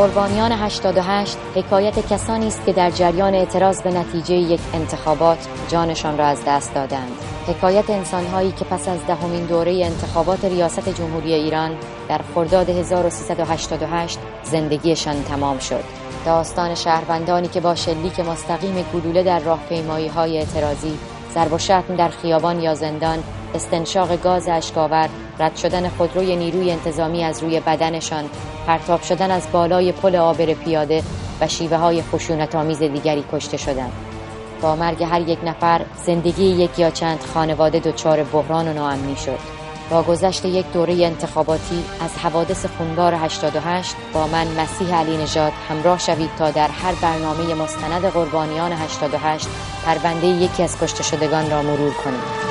قربانیان 88 حکایت کسانی است که در جریان اعتراض به نتیجه یک انتخابات جانشان را از دست دادند. حکایت انسانهایی که پس از دهمین دوره انتخابات ریاست جمهوری ایران در خرداد 1388 زندگیشان تمام شد. داستان شهروندانی که با شلیک مستقیم گلوله در راهپیمایی های اعتراضی ضرب و شتم در خیابان یا زندان استنشاق گاز اشکاور رد شدن خودروی نیروی انتظامی از روی بدنشان پرتاب شدن از بالای پل آبر پیاده و شیوه های خشونت آمیز دیگری کشته شدند. با مرگ هر یک نفر زندگی یک یا چند خانواده دچار بحران و ناامنی شد. با گذشت یک دوره انتخاباتی از حوادث خونبار 88 با من مسیح علی نژاد همراه شوید تا در هر برنامه مستند قربانیان 88 پرونده یکی از کشته شدگان را مرور کنیم.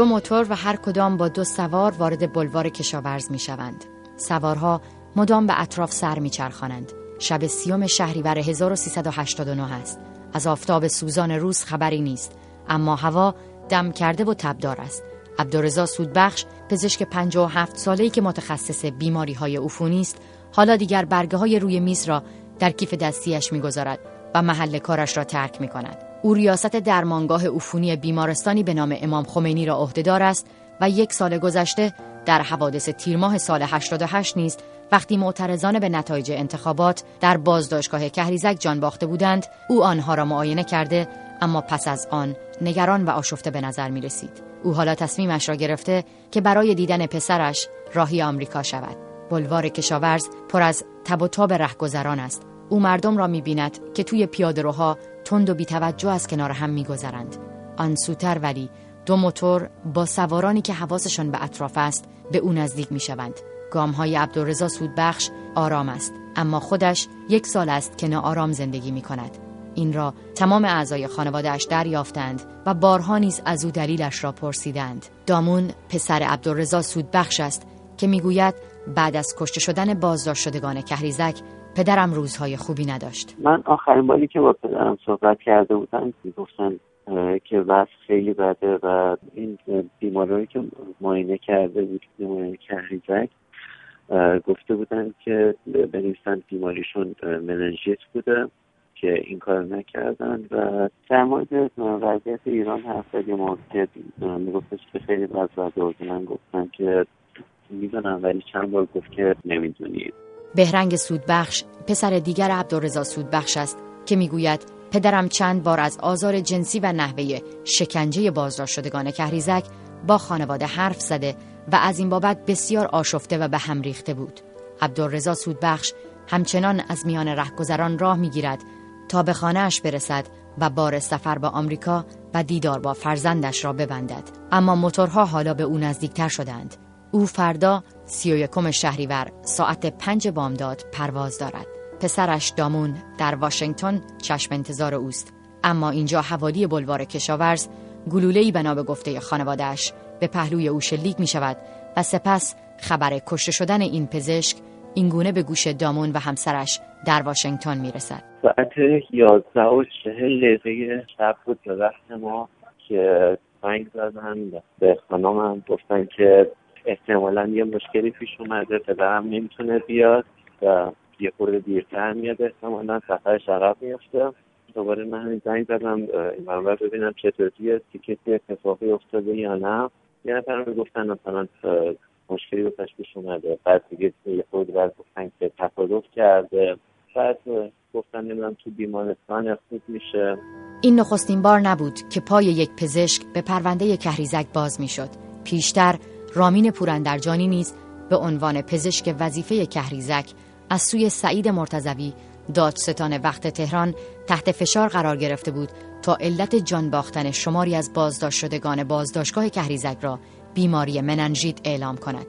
دو موتور و هر کدام با دو سوار وارد بلوار کشاورز می شوند. سوارها مدام به اطراف سر می چرخانند. شب سیوم شهریور 1389 است. از آفتاب سوزان روز خبری نیست. اما هوا دم کرده و تبدار است. عبدالرزا سودبخش پزشک 57 ساله‌ای که متخصص بیماری های عفونی است حالا دیگر برگه های روی میز را در کیف دستیش می‌گذارد و محل کارش را ترک می کند. او ریاست درمانگاه عفونی بیمارستانی به نام امام خمینی را عهدهدار است و یک سال گذشته در حوادث تیر ماه سال 88 نیز وقتی معترضان به نتایج انتخابات در بازداشتگاه کهریزک جان باخته بودند او آنها را معاینه کرده اما پس از آن نگران و آشفته به نظر می رسید. او حالا تصمیمش را گرفته که برای دیدن پسرش راهی آمریکا شود. بلوار کشاورز پر از تب و تاب رهگذران است. او مردم را می بیند که توی پیادهروها تند و بیتوجه از کنار هم میگذرند آن سوتر ولی دو موتور با سوارانی که حواسشان به اطراف است به او نزدیک می شوند. گام های عبدالرزا سودبخش آرام است اما خودش یک سال است که آرام زندگی می کند. این را تمام اعضای خانوادهش دریافتند و بارها نیز از او دلیلش را پرسیدند. دامون پسر عبدالرزا سودبخش است که می‌گوید بعد از کشته شدن بازداشت شدگان کهریزک پدرم روزهای خوبی نداشت. من آخرین باری که با پدرم صحبت کرده بودم گفتن که وضع خیلی بده و این بیماری که معاینه کرده بود بیماری کهریزک گفته بودن که بنویسن بیماریشون مننژیت بوده که این کار نکردن و در مورد وضعیت ایران حرف زدیم ما که میگفتش که خیلی وضع من گفتن که می‌دونم ولی چند بار گفت که نمی‌دونید بهرنگ سودبخش پسر دیگر عبدالرضا سودبخش است که می‌گوید پدرم چند بار از آزار جنسی و نحوه شکنجه بازداشت شدگان کهریزک با خانواده حرف زده و از این بابت بسیار آشفته و به هم ریخته بود. عبدالرضا سودبخش همچنان از میان رهگذران راه می‌گیرد تا به خانهاش برسد و بار سفر به آمریکا و دیدار با فرزندش را ببندد اما موتورها حالا به او نزدیکتر شدند او فردا سی و یکم شهریور ساعت پنج بامداد پرواز دارد. پسرش دامون در واشنگتن چشم انتظار اوست. اما اینجا حوالی بلوار کشاورز گلوله‌ای بنا به گفته خانوادهش به پهلوی او شلیک می شود و سپس خبر کشته شدن این پزشک اینگونه به گوش دامون و همسرش در واشنگتن می رسد ساعت یازده و چهل دقیقه شب بود به وقت ما که زنگ زدن به خانمم گفتن که احتمالا یه مشکلی پیش اومده پدرم نمی‌تونه بیاد و یه خورده دیرتر میاد احتمالا سفرش عقب میفته دوباره من همین زنگ زدم این ببینم چطوریه تیکتی اتفاقی افتاده یا نه. یه نفر گفتن مثلا مشکلی رو پیش اومده. بعد دیگه یه خود بعد گفتن که تصادف کرده. بعد گفتن نمی‌دونم تو بیمارستان خوب میشه. این نخستین بار نبود که پای یک پزشک به پرونده کهریزک باز می‌شد. پیشتر رامین پوراندرجانی نیز به عنوان پزشک وظیفه کهریزک از سوی سعید مرتزوی دادستان وقت تهران تحت فشار قرار گرفته بود تا علت جان باختن شماری از بازداشت شدگان بازداشتگاه کهریزک را بیماری مننژیت اعلام کند.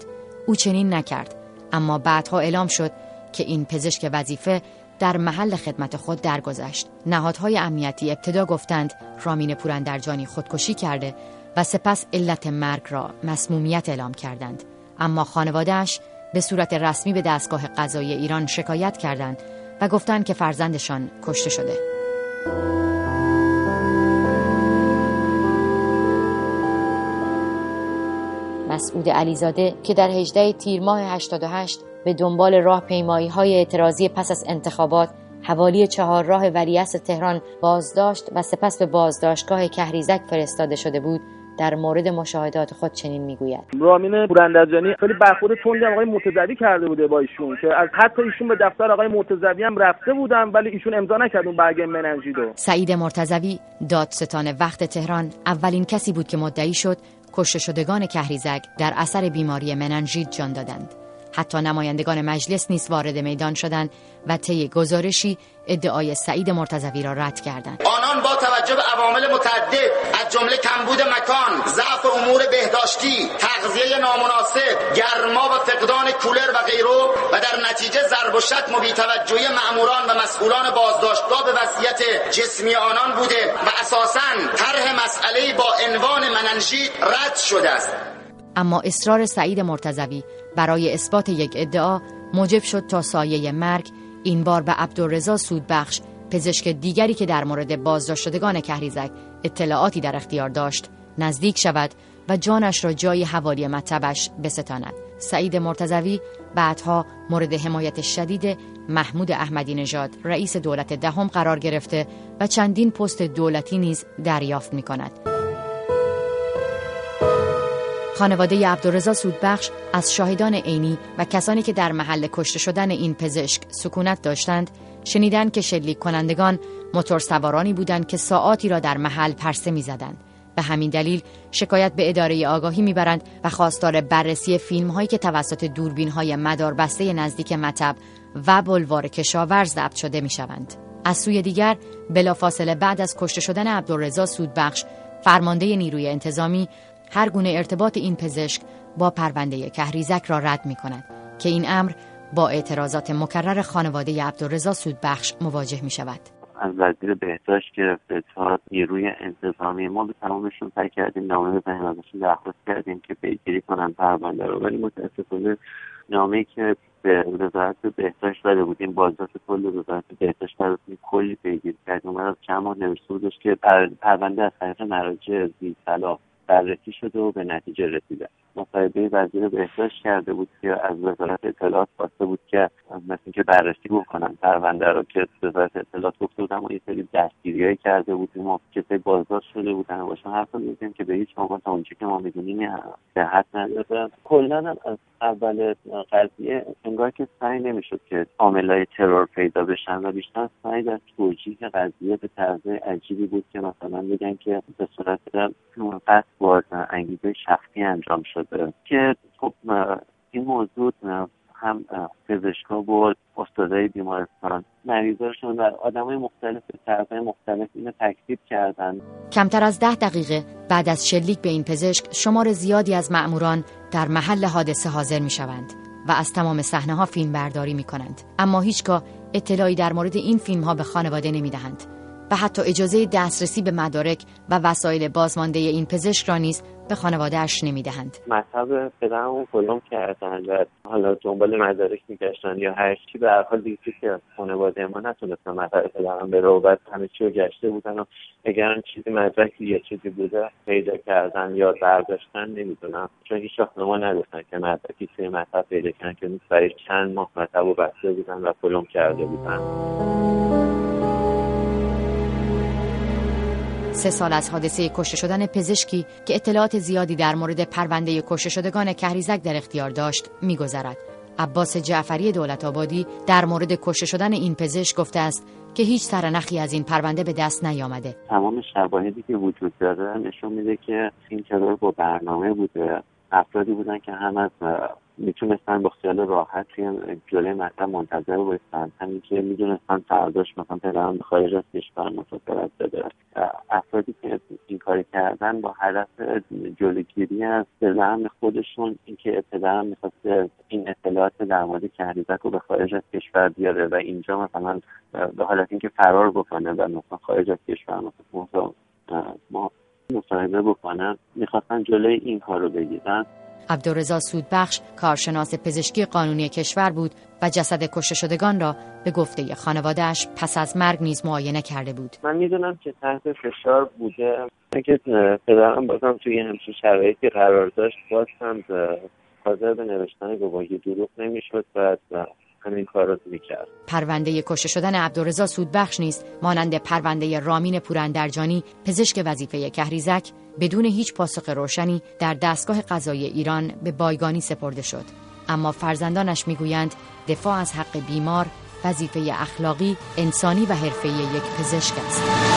او چنین نکرد اما بعدها اعلام شد که این پزشک وظیفه در محل خدمت خود درگذشت. نهادهای امنیتی ابتدا گفتند رامین پوراندرجانی خودکشی کرده و سپس علت مرگ را مسمومیت اعلام کردند. اما خانوادهش به صورت رسمی به دستگاه قضایی ایران شکایت کردند و گفتند که فرزندشان کشته شده. مسعود علیزاده که در 18 تیر ماه 88 به دنبال راه پیمایی های اعتراضی پس از انتخابات حوالی چهار راه ولیعصر تهران بازداشت و سپس به بازداشتگاه کهریزک فرستاده شده بود در مورد مشاهدات خود چنین می‌گوید. رامین پوراندرجانی خیلی برخورد تندی آقای مرتضوی کرده بوده با ایشون که از حتی ایشون به دفتر آقای مرتضوی هم رفته بودن ولی ایشون امضا نکرد اون برگه مننجیدو. سعید مرتضوی دادستان وقت تهران اولین کسی بود که مدعی شد کشته شدگان کهریزک در اثر بیماری مننژیت جان دادند. حتی نمایندگان مجلس نیز وارد میدان شدند و طی گزارشی ادعای سعید مرتضوی را رد کردند. آنان با توجه به عوامل متعدد از جمله کمبود مکان ضعف امور بهداشتی تغذیه نامناسب گرما و فقدان کولر و غیره و در نتیجه ضرب و شتم و بیتوجهی مأموران و مسئولان بازداشتگاه به وضعیت جسمی آنان بوده و اساسا طرح مسئله با عنوان مننژیت رد شده است. اما اصرار سعید مرتضوی برای اثبات یک ادعا موجب شد تا سایه مرگ این بار به عبدالرضا سودبخش پزشک دیگری که در مورد بازداشت شدگان کهریزک اطلاعاتی در اختیار داشت نزدیک شود و جانش را جای حوالی مطبش بستاند سعید مرتضوی بعدها مورد حمایت شدید محمود احمدی نژاد رئیس دولت دهم قرار گرفته و چندین پست دولتی نیز دریافت می کند. خانواده عبدالرضا سودبخش از شاهدان عینی و کسانی که در محل کشته شدن این پزشک سکونت داشتند شنیدند که شلیک کنندگان موتور سوارانی بودند که ساعاتی را در محل پرسه می‌زدند به همین دلیل شکایت به اداره آگاهی می‌برند و خواستار بررسی فیلم هایی که توسط دوربین های مداربسته نزدیک مطب و بلوار کشاورز ضبط شده می‌شوند. از سوی دیگر بلافاصله بعد از کشته شدن عبدالرضا سودبخش فرمانده نیروی انتظامی هر گونه ارتباط این پزشک با پرونده کهریزک را رد می کند که این امر با اعتراضات مکرر خانواده عبدالرضا سودبخش مواجه می شود. از وزیر بهداشت گرفته تا نیروی انتظامی ما به تمامشون سعی کردیم نامه بزنیم ازشون درخواست کردیم که پیگیری کنن پرونده رو ولی متاسفانه نامه که به وزارت بهداشت داده بودیم بازداشت کل وزارت بهداشت براتون کلی پیگیری کردیم اومد از چند ماه نوشته بودش که پرونده از طریق مراجع زی بررسی شده و به نتیجه رسیده. مصاحبه وزیر بهداشت کرده بود که از وزارت اطلاعات خواسته بود که مثل که بررسی بکنن پرونده رو که وزارت اطلاعات گفته بودم و یه سری دستگیری کرده بودیم و کسی بازداشت شده بودن. و باشن حرف می‌زنیم که به هیچ عنوان تا اونچه که ما می‌دونیم صحت نداره. کلا از اول قضیه انگار که سعی نمی‌شد که عاملای ترور پیدا بشن و بیشتر سعی در توجیه قضیه به طرز عجیبی بود که مثلا میگن که به صورت قصد با انگیزه شخصی انجام شده. که خب این موضوع هم پزشکا و استادای بیمارستان مریضاشون و آدمای مختلف طرفای مختلف اینو تکذیب کردن. کمتر از ده دقیقه بعد از شلیک به این پزشک شمار زیادی از مأموران در محل حادثه حاضر می شوند و از تمام صحنه ها فیلم برداری می کنند اما هیچگاه اطلاعی در مورد این فیلم ها به خانواده نمی دهند و حتی اجازه دسترسی به مدارک و وسایل بازمانده این پزشک را نیز به خانوادهش نمی‌دهند. مطب پدرمون کلم کردن و حالا دنبال مدارک میگشتن یا هر چی به هر حال دیگه که خانواده ما نتونستن مطب پدرم به روبت همه چی رو گشته بودن و اگر چیزی مدرکی یا چیزی بوده پیدا کردن یا برداشتن نمی‌دونم. چون هیچ وقت ما نگفتن که مدرکی توی مطب پیدا کردن که برای چند ماه مطب و بسته بودن و کلم کرده بودن. سه سال از حادثه کشته شدن پزشکی که اطلاعات زیادی در مورد پرونده کشته شدگان کهریزک در اختیار داشت میگذرد. عباس جعفری دولت آبادی در مورد کشته شدن این پزشک گفته است که هیچ سرنخی از این پرونده به دست نیامده. تمام شواهدی که وجود داره نشون میده که این ترور با برنامه بوده. افرادی بودن که هم از می‌تونستن با خیال راحت توی جلوی مطلب منتظر بایستن همین که می‌دونستن فرداش مثلا پدرم به خارج از کشور مسافرت بده افرادی که این کاری کردن با هدف جلوگیری از پدرم خودشون اینکه پدرم می‌خواست این اطلاعات در مورد کهریزک رو به خارج از کشور بیاره و اینجا مثلا به حالت اینکه فرار بکنه و مثلا خارج از کشور مثلا ما مصاحبه بکنن می‌خواستن جلوی این کار رو بگیرن. عبدالرضا سودبخش کارشناس پزشکی قانونی کشور بود و جسد کشته شدگان را به گفته خانوادهش پس از مرگ نیز معاینه کرده بود. من می‌دونم که تحت فشار بوده. اگه پدرم بازم توی همچین شرایطی قرار داشت باز هم حاضر به نوشتن گواهی دروغ نمی‌شد و همین کار رو می‌کرد. پرونده کشته شدن عبدالرضا سودبخش نیست مانند پرونده رامین پوراندرجانی پزشک وظیفه کهریزک بدون هیچ پاسخ روشنی در دستگاه قضایی ایران به بایگانی سپرده شد. اما فرزندانش می‌گویند دفاع از حق بیمار وظیفه اخلاقی انسانی و حرفه‌ای یک پزشک است.